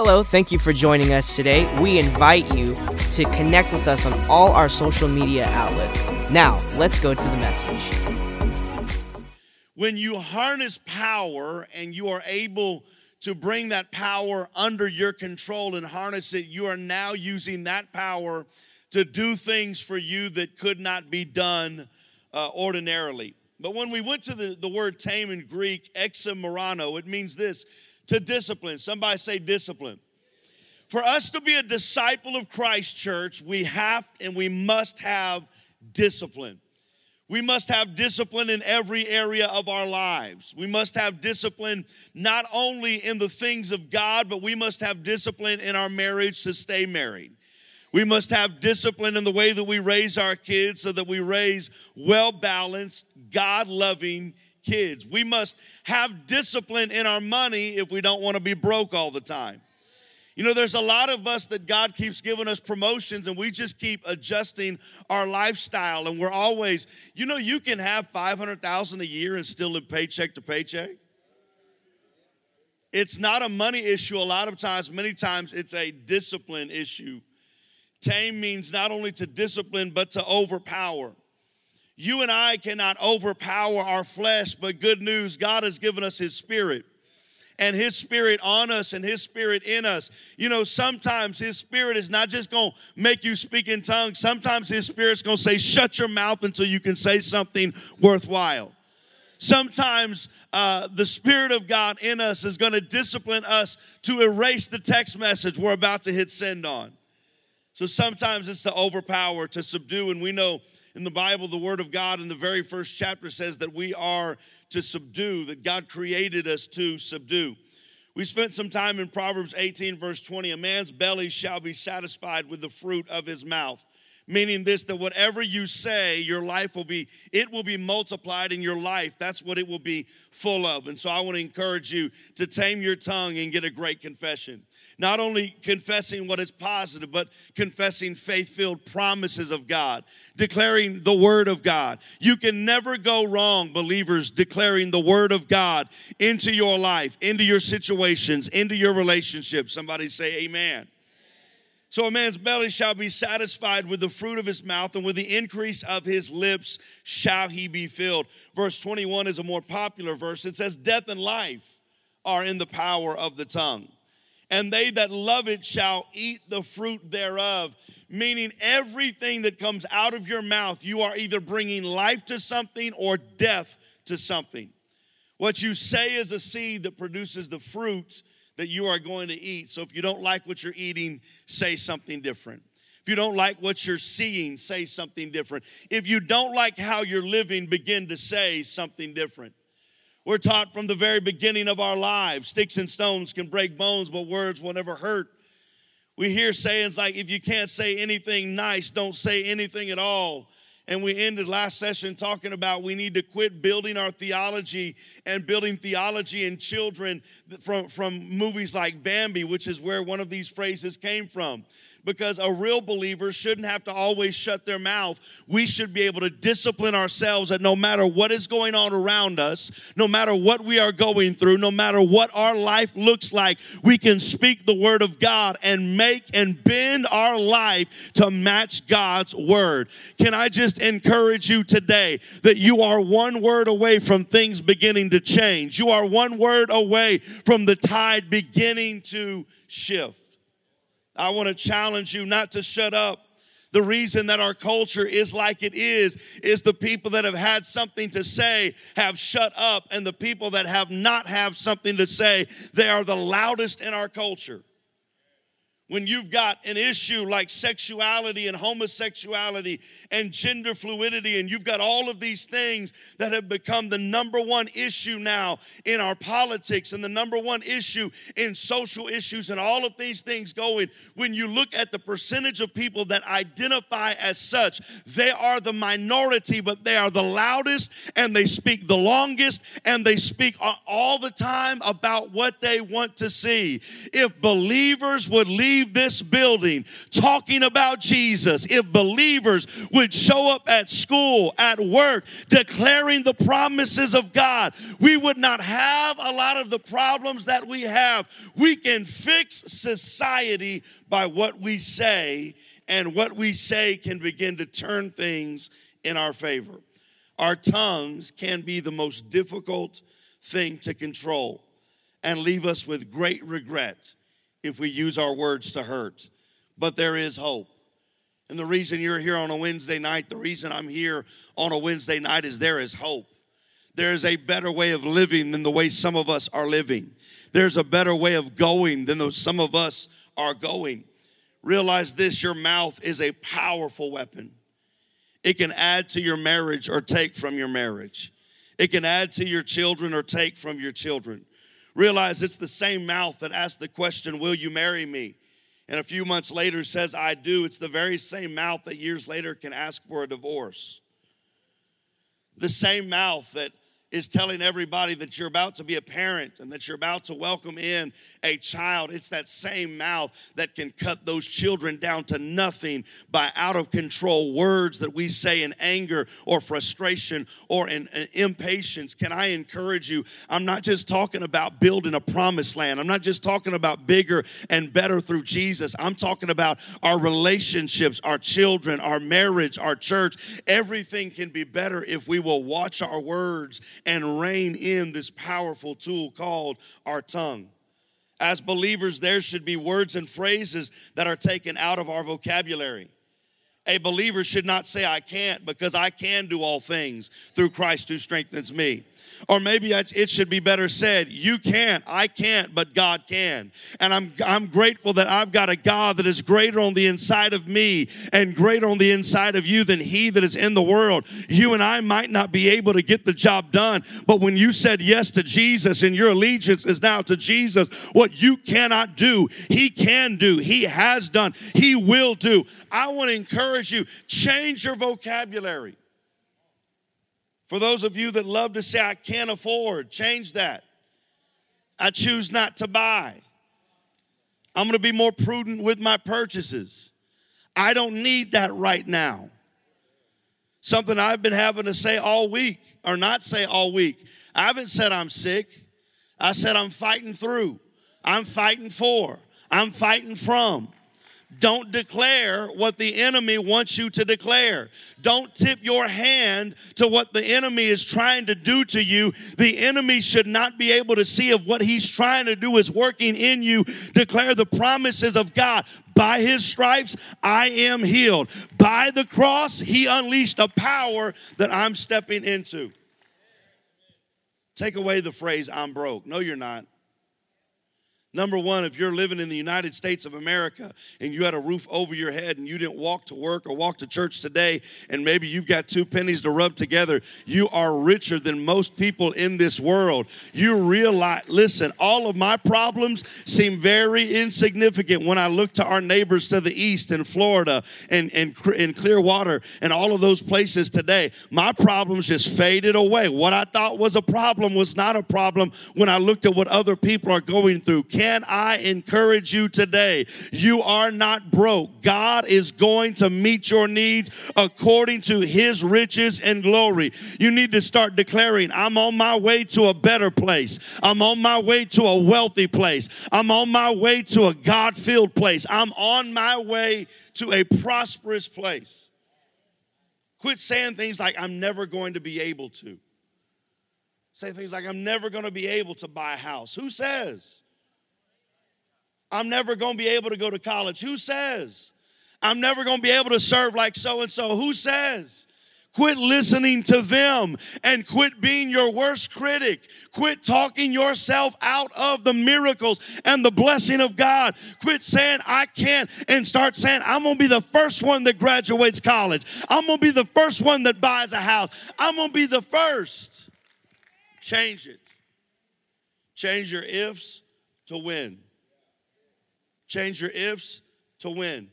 Hello, thank you for joining us today. We invite you to connect with us on all our social media outlets. Now, let's go to the message. When you harness power and you are able to bring that power under your control and harness it, you are now using that power to do things for you that could not be done uh, ordinarily. But when we went to the, the word tame in Greek, examorano, it means this to discipline. Somebody say discipline. For us to be a disciple of Christ, church, we have and we must have discipline. We must have discipline in every area of our lives. We must have discipline not only in the things of God, but we must have discipline in our marriage to stay married. We must have discipline in the way that we raise our kids so that we raise well balanced, God loving kids. We must have discipline in our money if we don't want to be broke all the time. You know, there's a lot of us that God keeps giving us promotions and we just keep adjusting our lifestyle and we're always, you know, you can have 500,000 a year and still live paycheck to paycheck. It's not a money issue a lot of times, many times it's a discipline issue. Tame means not only to discipline but to overpower. You and I cannot overpower our flesh, but good news, God has given us his spirit and His Spirit on us and His Spirit in us. You know, sometimes His Spirit is not just to make you speak in tongues, sometimes His Spirit's to say, shut your mouth until you can say something worthwhile. Sometimes uh, the Spirit of God in us is going to discipline us to erase the text message we're about to hit send on. So sometimes it's to overpower, to subdue, and we know in the Bible, the Word of God in the very first chapter says that we are to subdue, that God created us to subdue. We spent some time in Proverbs 18, verse 20. A man's belly shall be satisfied with the fruit of his mouth. Meaning this, that whatever you say, your life will be, it will be multiplied in your life. That's what it will be full of. And so I want to encourage you to tame your tongue and get a great confession not only confessing what is positive, but confessing faith filled promises of God, declaring the Word of God. You can never go wrong, believers, declaring the Word of God into your life, into your situations, into your relationships. Somebody say, Amen. So a man's belly shall be satisfied with the fruit of his mouth, and with the increase of his lips shall he be filled. Verse 21 is a more popular verse. It says, Death and life are in the power of the tongue and they that love it shall eat the fruit thereof. Meaning, everything that comes out of your mouth, you are either bringing life to something or death to something. What you say is a seed that produces the fruit that you are going to eat. So, if you don't like what you're eating, say something different. If you don't like what you're seeing, say something different. If you don't like how you're living, begin to say something different. We're taught from the very beginning of our lives sticks and stones can break bones, but words will never hurt. We hear sayings like, if you can't say anything nice, don't say anything at all. And we ended last session talking about we need to quit building our theology and building theology in children from, from movies like Bambi, which is where one of these phrases came from because a real believer shouldn't have to always shut their mouth. We should be able to discipline ourselves that no matter what is going on around us, no matter what we are going through, no matter what our life looks like, we can speak the word of God and make and bend our life to match God's word. Can I just encourage you today that you are one word away from things beginning to change? You are one word away from the tide beginning to shift. I want to challenge you not to shut up. The reason that our culture is like it is, is the people that have had something to say have shut up, and the people that have not have something to say, they are the loudest in our culture when you've got an issue like sexuality and homosexuality and gender fluidity, and you've got all of these things that have become the number one issue now in our politics and the number one issue in social issues, and all of these things going, when you look at the percentage of people that identify as such, they are the minority, but they are the loudest and they speak the longest and they speak all the time about what they want to see. If believers would leave leave this building talking about Jesus, if believers would show up at school, at work, declaring the promises of God, we would not have a lot of the problems that we have. We can fix society by what we say, and what we say can begin to turn things in our favor. Our tongues can be the most difficult thing to control and leave us with great regret if we use our words to hurt. But there is hope. And the reason you're here on a Wednesday night, the reason I'm here on a Wednesday night is there is hope. There is a better way of living than the way some of us are living. There's a better way of going than those some of us are going. Realize this your mouth is a powerful weapon. It can add to your marriage or take from your marriage. It can add to your children or take from your children. Realize it's the same mouth that asked the question, Will you marry me? And a few months later says, I do. It's the very same mouth that years later can ask for a divorce. The same mouth that is telling everybody that you're about to be a parent and that you're about to welcome in a child. It's that same mouth that can cut those children down to nothing by out of control words that we say in anger or frustration or in, in impatience. Can I encourage you? I'm not just talking about building a promised land, I'm not just talking about bigger and better through Jesus. I'm talking about our relationships, our children, our marriage, our church. Everything can be better if we will watch our words and rein in this powerful tool called our tongue. As believers, there should be words and phrases that are taken out of our vocabulary. A believer should not say, I can't, because I can do all things through Christ who strengthens me. Or maybe it should be better said, You can't, I can't, but God can. And I'm, I'm grateful that I've got a God that is greater on the inside of me and greater on the inside of you than He that is in the world. You and I might not be able to get the job done, but when you said yes to Jesus and your allegiance is now to Jesus, what you cannot do, He can do, He has done, He will do. I want to encourage you change your vocabulary. For those of you that love to say, I can't afford, change that. I choose not to buy. I'm going to be more prudent with my purchases. I don't need that right now. Something I've been having to say all week, or not say all week. I haven't said I'm sick. I said I'm fighting through. I'm fighting for. I'm fighting from. Don't declare what the enemy wants you to declare. Don't tip your hand to what the enemy is trying to do to you. The enemy should not be able to see if what he's trying to do is working in you. Declare the promises of God. By his stripes, I am healed. By the cross, he unleashed a power that I'm stepping into. Take away the phrase, I'm broke. No, you're not. Number one, if you're living in the United States of America and you had a roof over your head and you didn't walk to work or walk to church today, and maybe you've got two pennies to rub together, you are richer than most people in this world. You realize, listen, all of my problems seem very insignificant when I look to our neighbors to the east in Florida and, and in Clearwater and all of those places today. My problems just faded away. What I thought was a problem was not a problem when I looked at what other people are going through can I encourage you today? You are not broke. God is going to meet your needs according to his riches and glory. You need to start declaring, I'm on my way to a better place. I'm on my way to a wealthy place. I'm on my way to a God filled place. I'm on my way to a prosperous place. Quit saying things like, I'm never going to be able to. Say things like, I'm never going to be able to buy a house. Who says? I'm never going to be able to go to college. Who says? I'm never going to be able to serve like so and so. Who says? Quit listening to them and quit being your worst critic. Quit talking yourself out of the miracles and the blessing of God. Quit saying, I can't, and start saying, I'm going to be the first one that graduates college. I'm going to be the first one that buys a house. I'm going to be the first. Change it. Change your ifs to win. Change your ifs to win.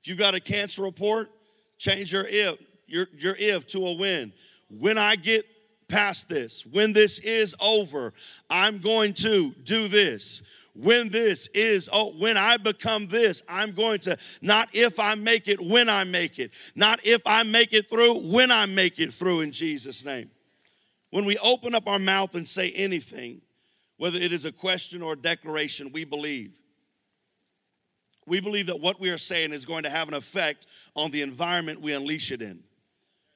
If you've got a cancer report, change your if, your, your if to a win. When I get past this, when this is over, I'm going to do this. when this is, oh, when I become this, I'm going to, not if I make it, when I make it, not if I make it through, when I make it through in Jesus' name. When we open up our mouth and say anything, whether it is a question or a declaration, we believe. We believe that what we are saying is going to have an effect on the environment we unleash it in.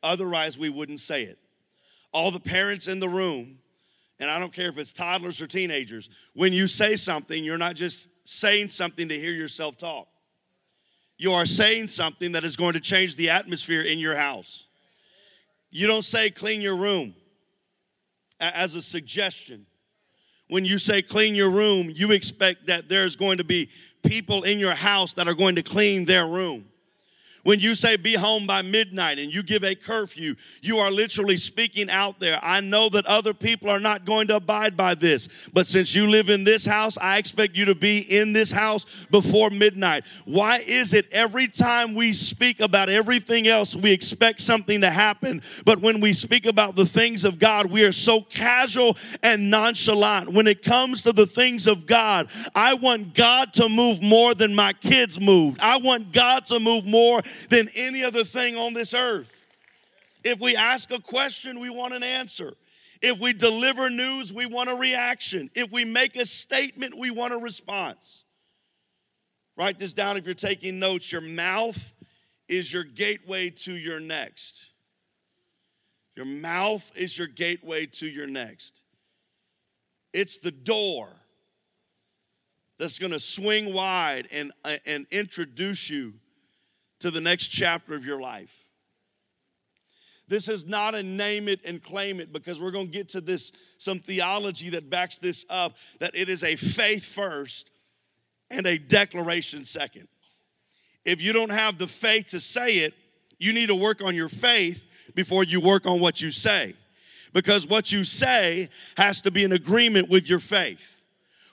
Otherwise, we wouldn't say it. All the parents in the room, and I don't care if it's toddlers or teenagers, when you say something, you're not just saying something to hear yourself talk. You are saying something that is going to change the atmosphere in your house. You don't say clean your room as a suggestion. When you say clean your room, you expect that there's going to be people in your house that are going to clean their room. When you say be home by midnight and you give a curfew, you are literally speaking out there. I know that other people are not going to abide by this, but since you live in this house, I expect you to be in this house before midnight. Why is it every time we speak about everything else, we expect something to happen, but when we speak about the things of God, we are so casual and nonchalant. When it comes to the things of God, I want God to move more than my kids moved. I want God to move more than any other thing on this earth. If we ask a question, we want an answer. If we deliver news, we want a reaction. If we make a statement, we want a response. Write this down if you're taking notes. Your mouth is your gateway to your next. Your mouth is your gateway to your next. It's the door that's going to swing wide and, uh, and introduce you to the next chapter of your life. This is not a name it and claim it because we're going to get to this some theology that backs this up that it is a faith first and a declaration second. If you don't have the faith to say it, you need to work on your faith before you work on what you say. Because what you say has to be in agreement with your faith.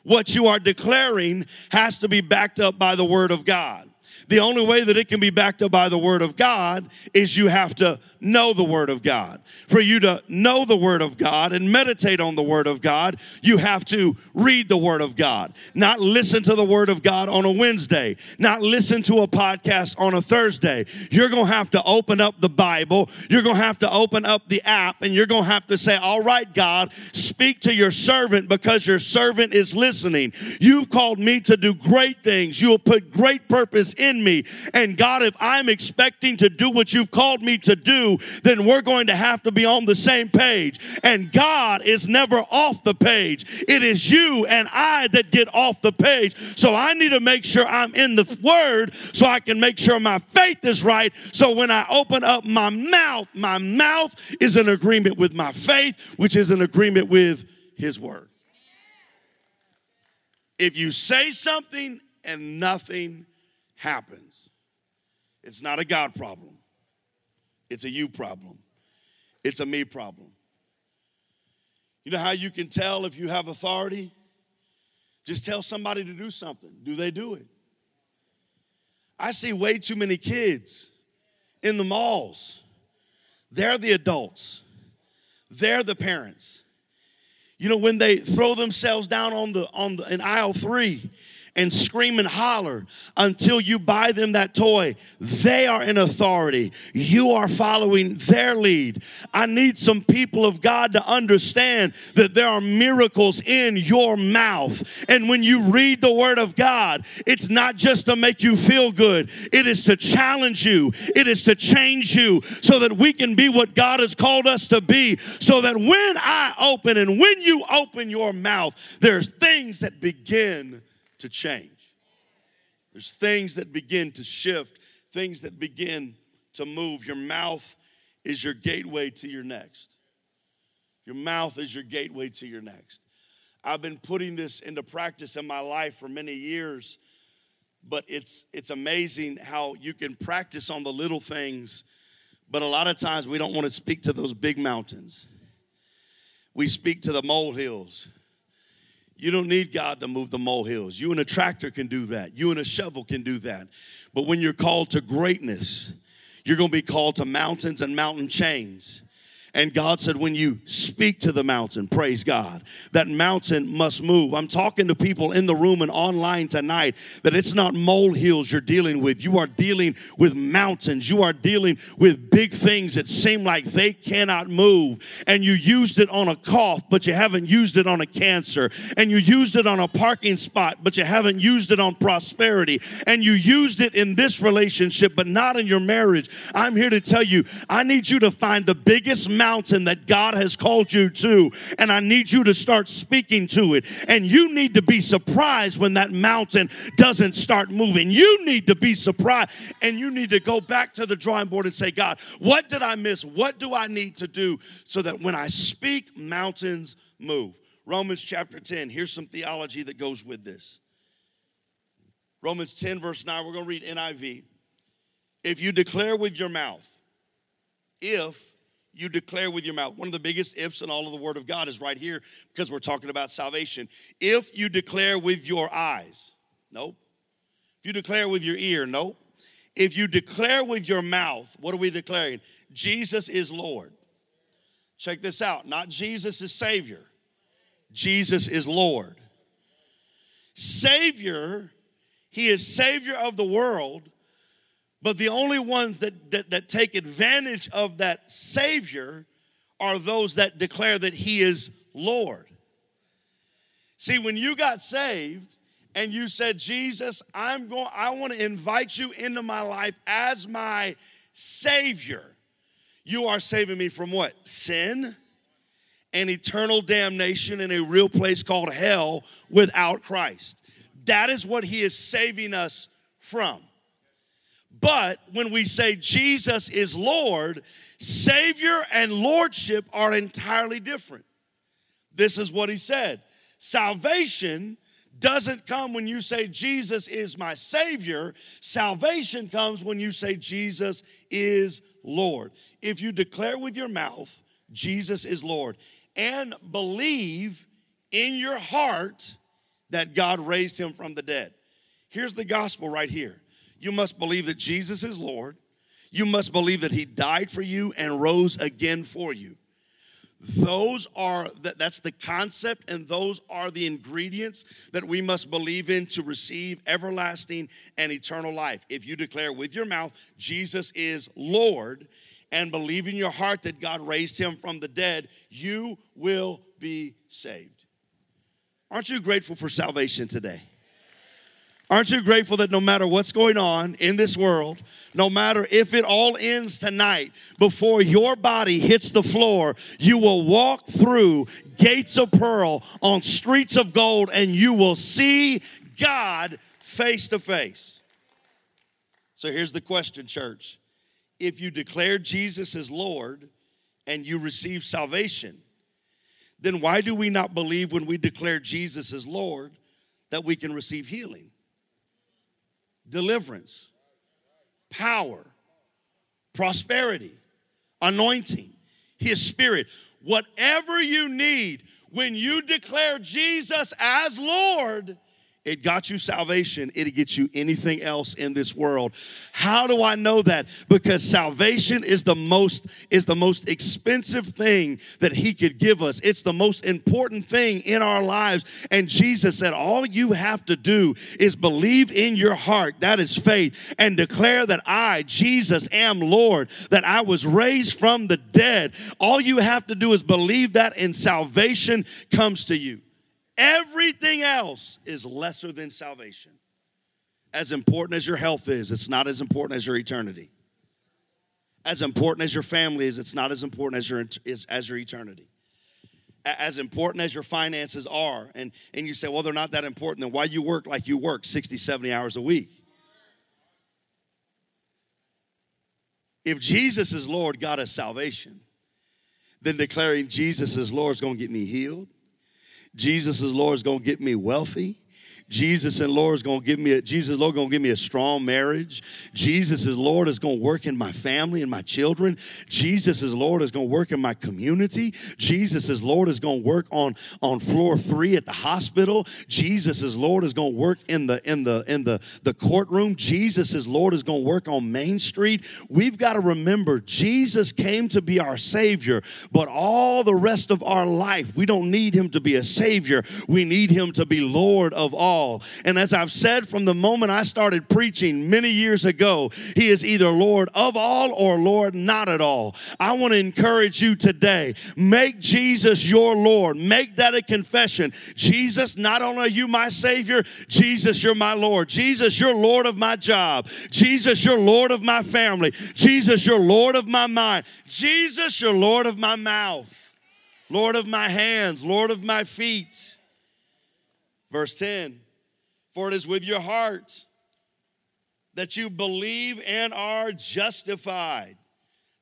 What you are declaring has to be backed up by the Word of God. The only way that it can be backed up by the Word of God is you have to know the Word of God. For you to know the Word of God and meditate on the Word of God, you have to read the Word of God. Not listen to the Word of God on a Wednesday, not listen to a podcast on a Thursday. You're going to have to open up the Bible, you're going to have to open up the app, and you're going to have to say, All right, God, speak to your servant because your servant is listening. You've called me to do great things, you will put great purpose in me. And God, if I'm expecting to do what you've called me to do, then we're going to have to be on the same page. And God is never off the page. It is you and I that get off the page. So I need to make sure I'm in the word so I can make sure my faith is right. So when I open up my mouth, my mouth is in agreement with my faith, which is in agreement with his word. If you say something and nothing happens. It's not a God problem, it's a you problem, it's a me problem. You know how you can tell if you have authority? Just tell somebody to do something. Do they do it? I see way too many kids in the malls. They're the adults, they're the parents. You know, when they throw themselves down on the on the in aisle three and scream and holler until you buy them that toy. They are in authority. You are following their lead. I need some people of God to understand that there are miracles in your mouth. And when you read the Word of God, it's not just to make you feel good, it is to challenge you, it is to change you so that we can be what God has called us to be. So that when I open and when you open your mouth, there's things that begin to change. There's things that begin to shift, things that begin to move. Your mouth is your gateway to your next. Your mouth is your gateway to your next. I've been putting this into practice in my life for many years, but it's it's amazing how you can practice on the little things, but a lot of times we don't want to speak to those big mountains. We speak to the molehills. You don't need God to move the molehills. You and a tractor can do that. You and a shovel can do that. But when you're called to greatness, you're going to be called to mountains and mountain chains. And God said, when you speak to the mountain, praise God, that mountain must move. I'm talking to people in the room and online tonight that it's not molehills you're dealing with. You are dealing with mountains. You are dealing with big things that seem like they cannot move. And you used it on a cough, but you haven't used it on a cancer. And you used it on a parking spot, but you haven't used it on prosperity. And you used it in this relationship, but not in your marriage. I'm here to tell you, I need you to find the biggest mountain mountain that God has called you to, and I need you to start speaking to it. And you need to be surprised when that mountain doesn't start moving. You need to be surprised, and you need to go back to the drawing board and say, God, what did I miss? What do I need to do so that when I speak, mountains move? Romans chapter 10, here's some theology that goes with this. Romans 10, verse 9, we're going to read NIV. If you declare with your mouth, if you declare with your mouth. One of the biggest ifs in all of the Word of God is right here because we're talking about salvation. If you declare with your eyes, nope. If you declare with your ear, nope. If you declare with your mouth, what are we declaring? Jesus is Lord. Check this out. Not Jesus is Savior, Jesus is Lord. Savior, He is Savior of the world but the only ones that, that, that take advantage of that Savior are those that declare that He is Lord. See, when you got saved and you said, Jesus, I'm going, I want to invite you into my life as my Savior, you are saving me from what? Sin and eternal damnation in a real place called hell without Christ. That is what He is saving us from. But when we say Jesus is Lord, Savior and Lordship are entirely different. This is what he said Salvation doesn't come when you say Jesus is my Savior. Salvation comes when you say Jesus is Lord. If you declare with your mouth, Jesus is Lord, and believe in your heart that God raised him from the dead. Here's the gospel right here you must believe that Jesus is Lord. You must believe that He died for you and rose again for you. Those are that, that's the concept, and those are the ingredients that we must believe in to receive everlasting and eternal life. If you declare with your mouth Jesus is Lord and believe in your heart that God raised him from the dead, you will be saved. Aren't you grateful for salvation today? Aren't you grateful that no matter what's going on in this world, no matter if it all ends tonight, before your body hits the floor, you will walk through gates of pearl on streets of gold and you will see God face to face. So here's the question, church. If you declare Jesus as Lord and you receive salvation, then why do we not believe when we declare Jesus as Lord that we can receive healing? Deliverance, power, prosperity, anointing, His Spirit. Whatever you need, when you declare Jesus as Lord, it got you salvation. It'll get you anything else in this world. How do I know that? Because salvation is the most is the most expensive thing that he could give us. It's the most important thing in our lives. And Jesus said, all you have to do is believe in your heart, that is faith, and declare that I, Jesus, am Lord, that I was raised from the dead. All you have to do is believe that and salvation comes to you. Everything else is lesser than salvation. As important as your health is, it's not as important as your eternity. As important as your family is, it's not as important as your, as your eternity. As important as your finances are, and, and you say, well, they're not that important, then why you work like you work 60, 70 hours a week? If Jesus is Lord, God is salvation, then declaring Jesus is Lord is going to get me healed Jesus is Lord is going to get me wealthy. Jesus and Lord is going to give me a Jesus Lord going to give me a strong marriage. Jesus is Lord is going to work in my family and my children. Jesus is Lord is going to work in my community. Jesus is Lord is going to work on on floor 3 at the hospital. Jesus is Lord is going to work in the in the in the the courtroom. Jesus is Lord is going to work on Main Street. We've got to remember Jesus came to be our savior, but all the rest of our life we don't need him to be a savior. We need him to be Lord of all. And as I've said from the moment I started preaching many years ago, he is either Lord of all or Lord not at all. I want to encourage you today make Jesus your Lord. Make that a confession. Jesus, not only are you my Savior, Jesus, you're my Lord. Jesus, you're Lord of my job. Jesus, you're Lord of my family. Jesus, you're Lord of my mind. Jesus, you're Lord of my mouth. Lord of my hands, Lord of my feet. Verse 10 For it is with your heart that you believe and are justified.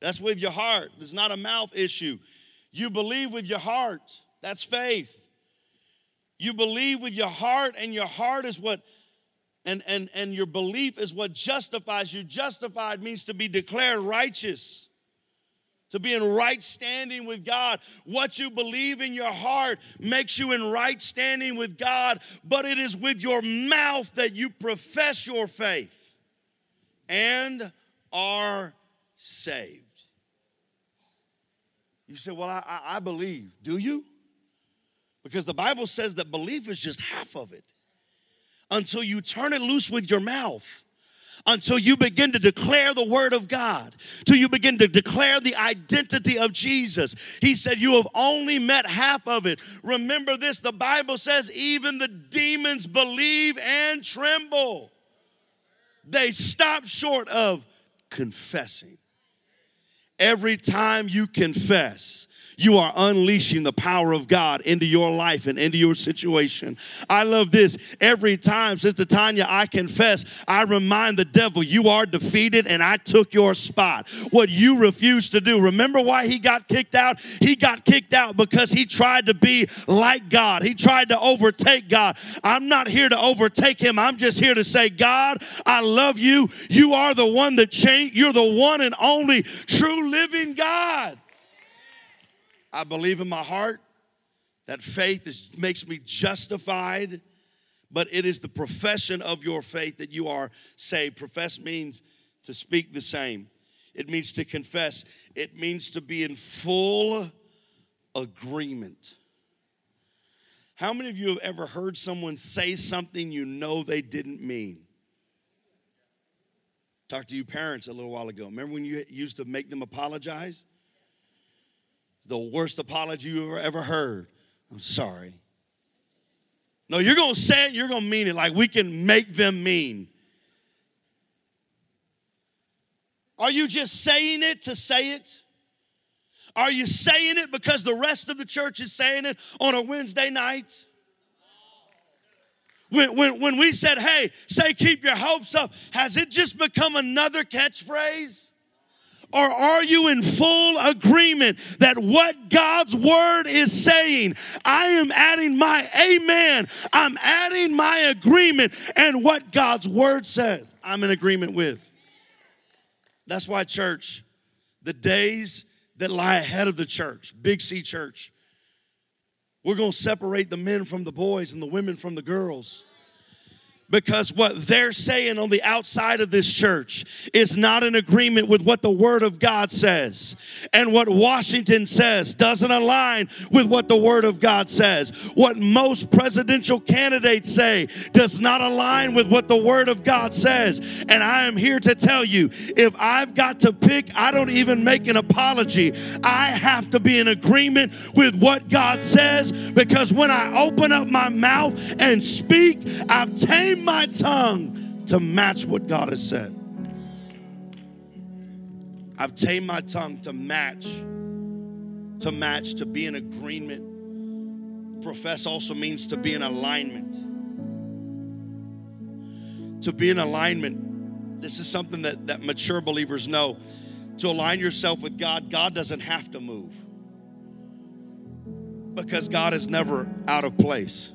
That's with your heart. It's not a mouth issue. You believe with your heart. That's faith. You believe with your heart, and your heart is what, and, and, and your belief is what justifies you. Justified means to be declared righteous to be in right standing with God. What you believe in your heart makes you in right standing with God, but it is with your mouth that you profess your faith and are saved. You say, Well, I, I believe. Do you? Because the Bible says that belief is just half of it until you turn it loose with your mouth until you begin to declare the word of God, till you begin to declare the identity of Jesus. He said, You have only met half of it. Remember this the Bible says, even the demons believe and tremble. They stop short of confessing. Every time you confess, you are unleashing the power of God into your life and into your situation. I love this. Every time, Sister Tanya, I confess, I remind the devil, you are defeated and I took your spot. What you refused to do. Remember why he got kicked out? He got kicked out because he tried to be like God. He tried to overtake God. I'm not here to overtake him. I'm just here to say, God, I love you. You are the one that changed. You're the one and only true living God. I believe in my heart that faith is, makes me justified, but it is the profession of your faith that you are saved. Profess means to speak the same, it means to confess, it means to be in full agreement. How many of you have ever heard someone say something you know they didn't mean? Talked to you parents a little while ago. Remember when you used to make them apologize? The worst apology you ever, ever heard. I'm sorry. No, you're going to say it, you're going to mean it like we can make them mean. Are you just saying it to say it? Are you saying it because the rest of the church is saying it on a Wednesday night? When, when, when we said, hey, say keep your hopes up, has it just become another catchphrase? Or are you in full agreement that what God's word is saying, I am adding my amen, I'm adding my agreement, and what God's word says, I'm in agreement with? That's why, church, the days that lie ahead of the church, Big C Church, we're going to separate the men from the boys and the women from the girls because what they're saying on the outside of this church is not in agreement with what the Word of God says. And what Washington says doesn't align with what the Word of God says. What most presidential candidates say does not align with what the Word of God says. And I am here to tell you if I've got to pick, I don't even make an apology. I have to be in agreement with what God says because when I open up my mouth and speak, I've tamed my tongue to match what God has said. I've tamed my tongue to match, to match, to be in agreement. Profess also means to be in alignment. To be in alignment, this is something that, that mature believers know. To align yourself with God, God doesn't have to move because God is never out of place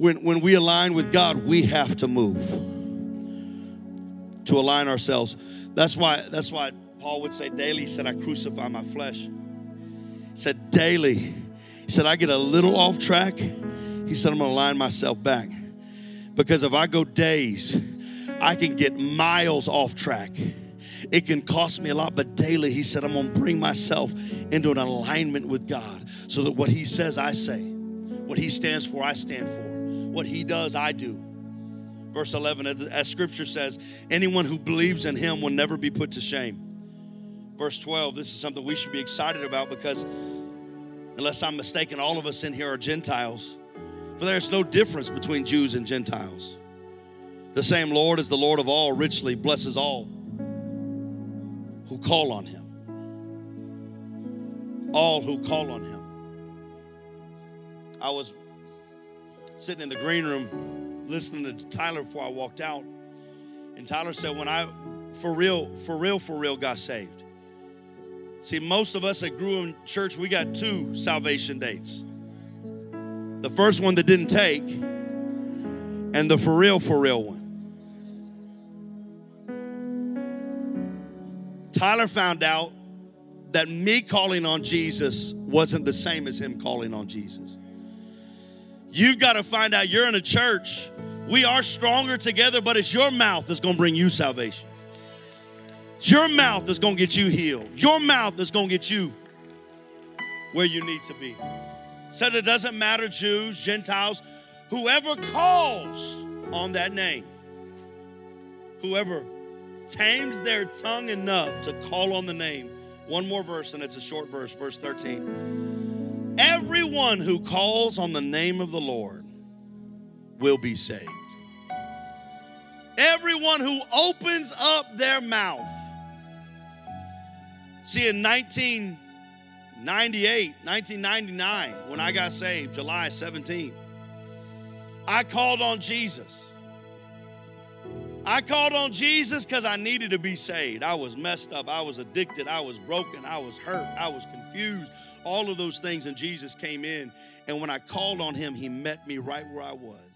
when, when we align with God, we have to move to align ourselves. That's why, that's why Paul would say daily, he said, I crucify my flesh. He said, daily. He said, I get a little off track. He said, I'm going to line myself back. Because if I go days, I can get miles off track. It can cost me a lot, but daily, he said, I'm going to bring myself into an alignment with God so that what he says, I say. What he stands for, I stand for. What he does, I do. Verse 11, as scripture says, anyone who believes in him will never be put to shame. Verse 12, this is something we should be excited about because, unless I'm mistaken, all of us in here are Gentiles. For there's no difference between Jews and Gentiles. The same Lord is the Lord of all, richly blesses all who call on him. All who call on him. I was sitting in the green room listening to Tyler before I walked out. And Tyler said, when I, for real, for real, for real, got saved. See, most of us that grew in church, we got two salvation dates. The first one that didn't take, and the for real, for real one. Tyler found out that me calling on Jesus wasn't the same as him calling on Jesus. You've got to find out you're in a church. We are stronger together, but it's your mouth that's going to bring you salvation. Your mouth is going to get you healed. Your mouth is going to get you where you need to be. Said it doesn't matter, Jews, Gentiles, whoever calls on that name, whoever tames their tongue enough to call on the name. One more verse, and it's a short verse, verse 13. Everyone who calls on the name of the Lord will be saved. Everyone who opens up their mouth. See, in 1998, 1999, when I got saved, July 17th, I called on Jesus. I called on Jesus because I needed to be saved. I was messed up. I was addicted. I was broken. I was hurt. I was confused. All of those things. And Jesus came in. And when I called on him, he met me right where I was.